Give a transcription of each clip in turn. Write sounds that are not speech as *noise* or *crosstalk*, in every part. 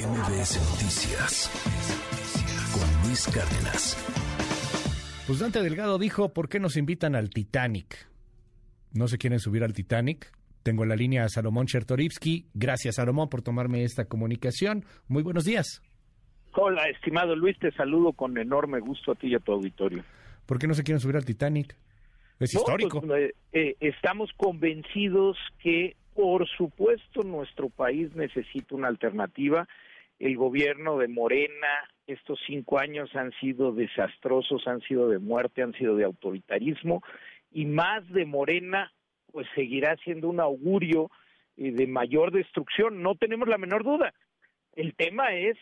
MBS Noticias con Luis Cárdenas. Pues Dante Delgado dijo, ¿por qué nos invitan al Titanic? ¿No se quieren subir al Titanic? Tengo la línea a Salomón Chertorivsky. Gracias, Salomón, por tomarme esta comunicación. Muy buenos días. Hola, estimado Luis, te saludo con enorme gusto a ti y a tu auditorio. ¿Por qué no se quieren subir al Titanic? Es histórico. Pues, eh, eh, estamos convencidos que, por supuesto, nuestro país necesita una alternativa. El gobierno de Morena, estos cinco años han sido desastrosos, han sido de muerte, han sido de autoritarismo, y más de Morena, pues seguirá siendo un augurio eh, de mayor destrucción. No tenemos la menor duda. El tema es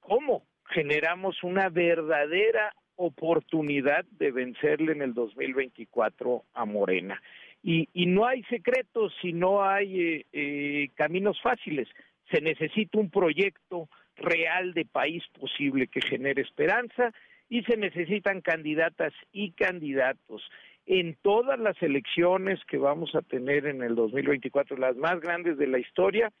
cómo generamos una verdadera oportunidad de vencerle en el 2024 a Morena. Y, y no hay secretos si no hay eh, eh, caminos fáciles. Se necesita un proyecto real de país posible que genere esperanza y se necesitan candidatas y candidatos en todas las elecciones que vamos a tener en el 2024, las más grandes de la historia,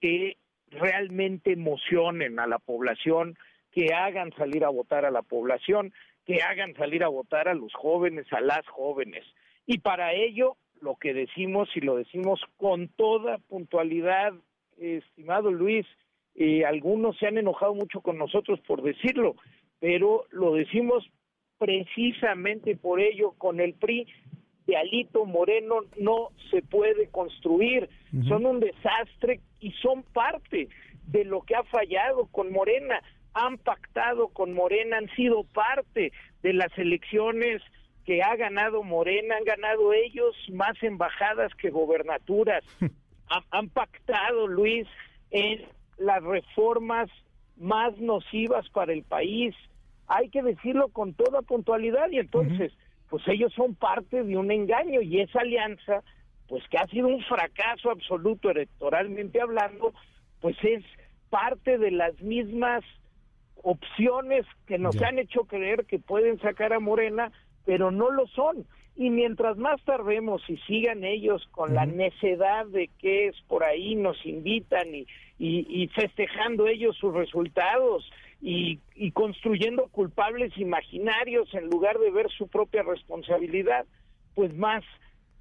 que realmente emocionen a la población, que hagan salir a votar a la población, que hagan salir a votar a los jóvenes, a las jóvenes. Y para ello, lo que decimos, y lo decimos con toda puntualidad, estimado Luis, eh, algunos se han enojado mucho con nosotros por decirlo, pero lo decimos precisamente por ello con el PRI de Alito Moreno no se puede construir, son un desastre y son parte de lo que ha fallado con Morena, han pactado con Morena, han sido parte de las elecciones que ha ganado Morena, han ganado ellos más embajadas que gobernaturas, *laughs* han pactado, Luis, en las reformas más nocivas para el país, hay que decirlo con toda puntualidad y entonces, pues ellos son parte de un engaño y esa alianza, pues que ha sido un fracaso absoluto electoralmente hablando, pues es parte de las mismas opciones que nos han hecho creer que pueden sacar a Morena, pero no lo son. Y mientras más tardemos y sigan ellos con la necedad de que es por ahí nos invitan y, y festejando ellos sus resultados y, construyendo culpables imaginarios en lugar de ver su propia responsabilidad, pues más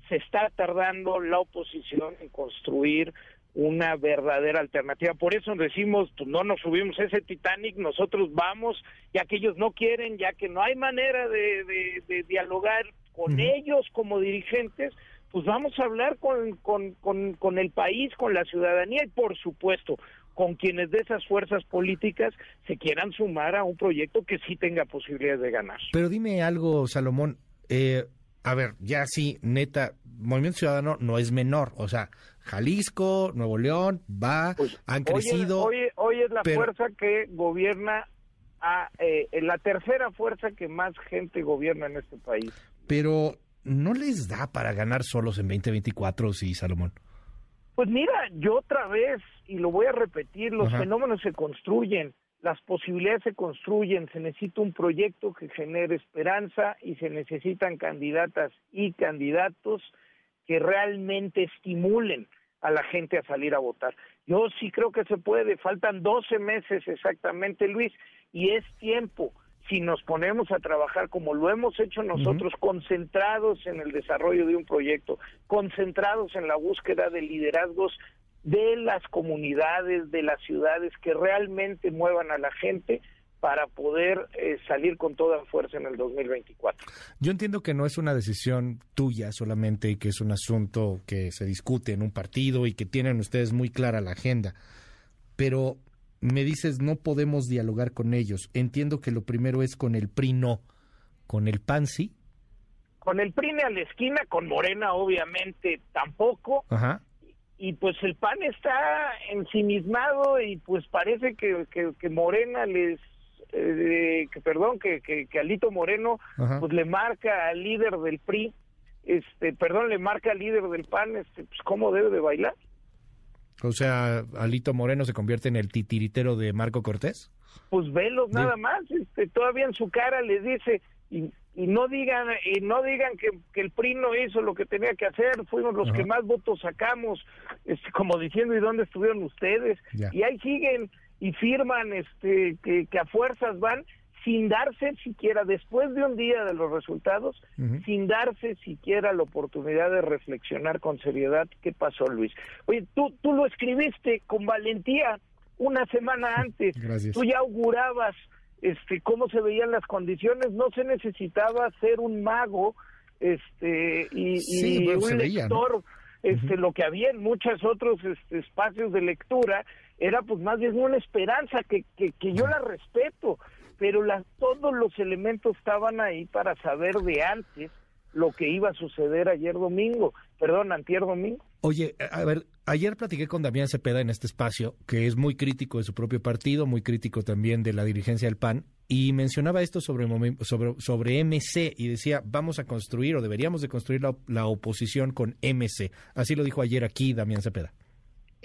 se está tardando la oposición en construir una verdadera alternativa. Por eso decimos, pues no nos subimos ese Titanic, nosotros vamos, ya que ellos no quieren, ya que no hay manera de, dialogar con ellos como dirigentes, pues vamos a hablar con, con, con, con el país, con la ciudadanía y por supuesto con quienes de esas fuerzas políticas se quieran sumar a un proyecto que sí tenga posibilidades de ganar. Pero dime algo, Salomón. Eh, a ver, ya sí, neta, Movimiento Ciudadano no es menor. O sea, Jalisco, Nuevo León, va, pues, han crecido. Hoy, hoy, es la fuerza que gobierna, a, eh, la tercera fuerza que más gente gobierna en este país. Pero no les da para ganar solos en 2024, sí, Salomón. Pues mira, yo otra vez, y lo voy a repetir, los fenómenos se construyen, las posibilidades se construyen, se necesita un proyecto que genere esperanza y se necesitan candidatas y candidatos que realmente estimulen a la gente a salir a votar. Yo sí creo que se puede, faltan 12 meses exactamente, Luis, y es tiempo si nos ponemos a trabajar como lo hemos hecho nosotros, concentrados en el desarrollo de un proyecto, concentrados en la búsqueda de liderazgos de las comunidades, de las ciudades que realmente muevan a la gente para poder eh, salir con toda fuerza en el 2024. Yo entiendo que no es una decisión tuya solamente y que es un asunto que se discute en un partido y que tienen ustedes muy clara la agenda, pero me dices no podemos dialogar con ellos. Entiendo que lo primero es con el PRI no, con el PAN sí. Con el PRI a la esquina, con Morena obviamente tampoco. Ajá. Y pues el PAN está ensimismado y pues parece que, que, Morena les eh, que perdón que, que, Alito Moreno pues le marca al líder del PRI este perdón le marca al líder del PAN este pues cómo debe de bailar o sea, Alito Moreno se convierte en el titiritero de Marco Cortés. Pues velo nada más, este, todavía en su cara les dice y, no digan y no digan que, el PRI no hizo lo que tenía que hacer, fuimos los que más votos sacamos, este, como diciendo y dónde estuvieron ustedes y ahí siguen y firman este que, que a fuerzas van sin darse siquiera, después de un día de los resultados, sin darse siquiera la oportunidad de reflexionar con seriedad qué pasó, Luis. Oye, tú, tú lo escribiste con valentía una semana antes, tú ya augurabas este, cómo se veían las condiciones, no se necesitaba ser un mago este, y, un lector. Este, Lo que había en muchos otros este, espacios de lectura era pues más bien una esperanza que, que, que yo la respeto, pero todos los elementos estaban ahí para saber de antes lo que iba a suceder ayer domingo, perdón, antier domingo. Oye, a ver, ayer platiqué con Damián Cepeda en este espacio, que es muy crítico de su propio partido, muy crítico también de la dirigencia del PAN, y mencionaba esto sobre, sobre, sobre MC y decía, vamos a construir o deberíamos de construir la, la oposición con MC. Así lo dijo ayer aquí Damián Cepeda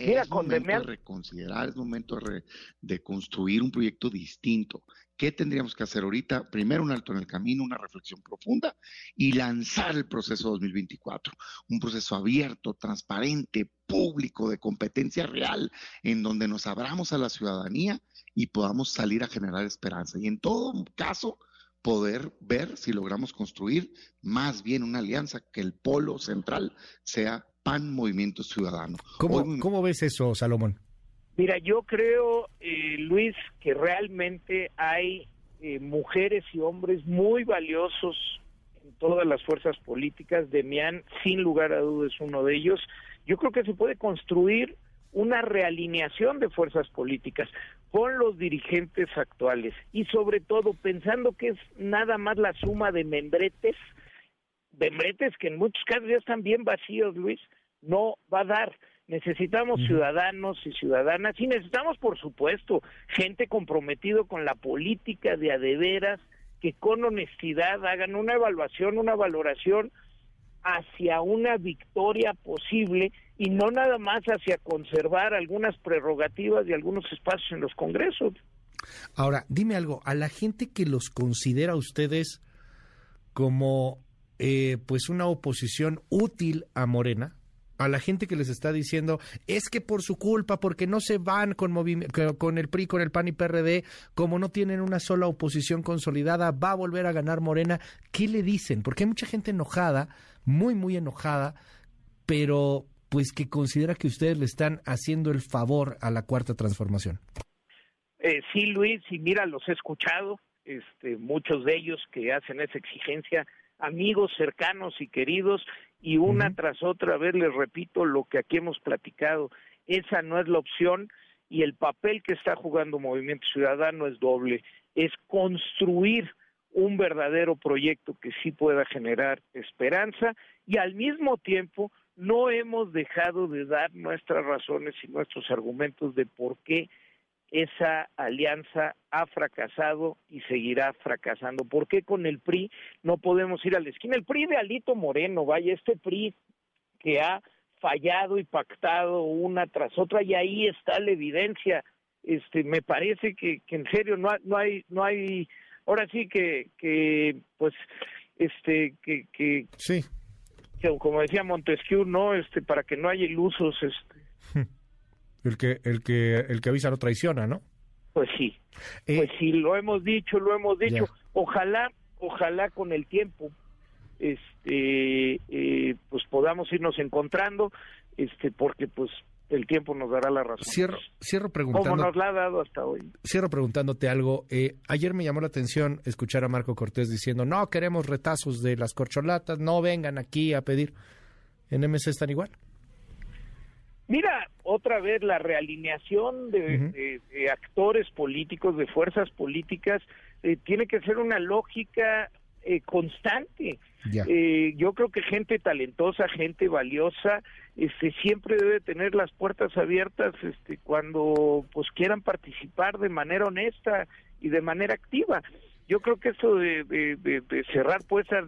es momento de reconsiderar, es momento de, construir un proyecto distinto. ¿Qué tendríamos que hacer ahorita? Primero, un alto en el camino, una reflexión profunda y lanzar el proceso 2024. Un proceso abierto, transparente, público, de competencia real, en donde nos abramos a la ciudadanía y podamos salir a generar esperanza. Y en todo caso, poder ver si logramos construir más bien una alianza que el polo central sea PAN Movimiento Ciudadano. ¿Cómo, ves eso, Salomón? Mira, yo creo, eh, Luis, que realmente hay eh, mujeres y hombres muy valiosos en todas las fuerzas políticas. Demián, sin lugar a dudas, es uno de ellos. Yo creo que se puede construir una realineación de fuerzas políticas con los dirigentes actuales y sobre todo pensando que es nada más la suma de membretes membretes que en muchos casos ya están bien vacíos, Luis, no va a dar. Necesitamos ciudadanos y ciudadanas y necesitamos, por supuesto, gente comprometido con la política de adeveras, que con honestidad hagan una evaluación, una valoración hacia una victoria posible y no nada más hacia conservar algunas prerrogativas y algunos espacios en los congresos. Ahora, dime algo, a la gente que los considera ustedes como eh, pues una oposición útil a Morena, a la gente que les está diciendo es que por su culpa, porque no se van con, con el PRI, con el PAN y PRD, como no tienen una sola oposición consolidada, va a volver a ganar Morena. ¿Qué le dicen? Porque hay mucha gente enojada, muy, muy enojada, pero pues que considera que ustedes le están haciendo el favor a la cuarta transformación. Eh, sí, Luis, y mira, los he escuchado, este, muchos de ellos que hacen esa exigencia amigos cercanos y queridos y una tras otra vez les repito lo que aquí hemos platicado, esa no es la opción y el papel que está jugando Movimiento Ciudadano es doble, es construir un verdadero proyecto que sí pueda generar esperanza y al mismo tiempo no hemos dejado de dar nuestras razones y nuestros argumentos de por qué esa alianza ha fracasado y seguirá fracasando. ¿Por qué con el PRI no podemos ir a la esquina? El PRI de Alito Moreno, vaya, este PRI que ha fallado y pactado una tras otra y ahí está la evidencia. Este, me parece que, que en serio no, no hay, no hay, ahora sí que, que pues, este, que, que, sí. que como decía Montesquieu, no, este, para que no haya ilusos, este. El que, el que, el que avisa no traiciona, ¿no? Pues sí, eh, pues sí, lo hemos dicho, lo hemos dicho. Ojalá, ojalá con el tiempo, este, eh, pues podamos irnos encontrando, este, porque pues el tiempo nos dará la razón. Cierro, cierro preguntando. Como nos la ha dado hasta hoy. Cierro preguntándote algo. Eh, ayer me llamó la atención escuchar a Marco Cortés diciendo, no queremos retazos de las corcholatas, no vengan aquí a pedir. ¿En MC están igual? Mira, otra vez la realineación de, actores políticos, de fuerzas políticas, eh, tiene que ser una lógica eh, constante. Eh, yo creo que gente talentosa, gente valiosa, este, siempre debe tener las puertas abiertas este, cuando pues quieran participar de manera honesta y de manera activa. Yo creo que eso de, cerrar puertas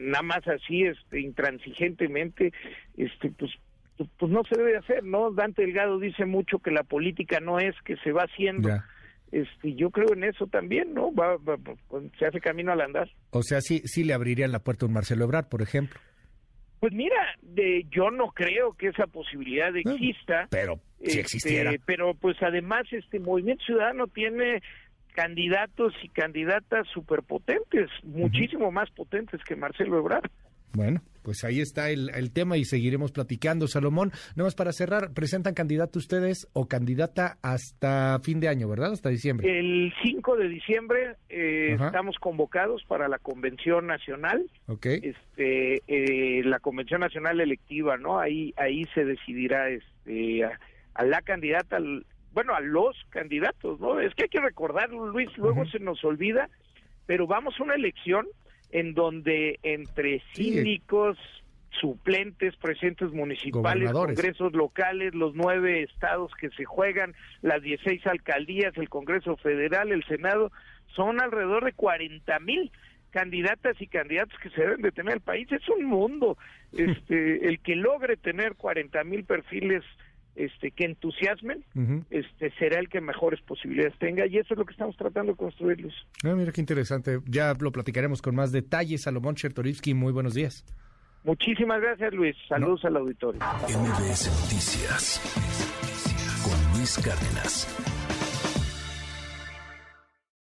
nada más así, este, intransigentemente, este, pues pues, pues, no se debe hacer, ¿no? Dante Delgado dice mucho que la política no es que se va haciendo. Este, yo creo en eso también, ¿no? Va, se hace camino al andar. O sea, sí, sí le abrirían la puerta a un Marcelo Ebrard, por ejemplo. Pues mira, de, yo no creo que esa posibilidad exista. Pero Si Este, existiera. pero pues además este Movimiento Ciudadano tiene candidatos y candidatas superpotentes, muchísimo más potentes que Marcelo Ebrard. Bueno, pues ahí está el, el, tema y seguiremos platicando. Salomón, nada más para cerrar, ¿presentan candidato ustedes o candidata hasta fin de año, verdad? Hasta diciembre. El 5 de diciembre eh, estamos convocados para la Convención Nacional. Ok. Este, eh, la Convención Nacional Electiva, ¿no? Ahí, ahí se decidirá este, a, a la candidata, al, bueno, a los candidatos, ¿no? Es que hay que recordarlo, Luis, luego se nos olvida, pero vamos a una elección en donde entre síndicos, sí. suplentes, presidentes municipales, congresos locales, los nueve estados que se juegan, las 16 alcaldías, el Congreso Federal, el Senado, son alrededor de 40 mil candidatas y candidatos que se deben de tener el país. Es un mundo. *laughs* Este, el que logre tener 40 mil perfiles este que entusiasmen, uh -huh. este será el que mejores posibilidades tenga y eso es lo que estamos tratando de construir, Luis. Ah, mira qué interesante. Ya lo platicaremos con más detalles. Salomón Chertorivsky, muy buenos días. Muchísimas gracias, Luis. Saludos no. al auditorio. MBS Noticias con Luis Cárdenas.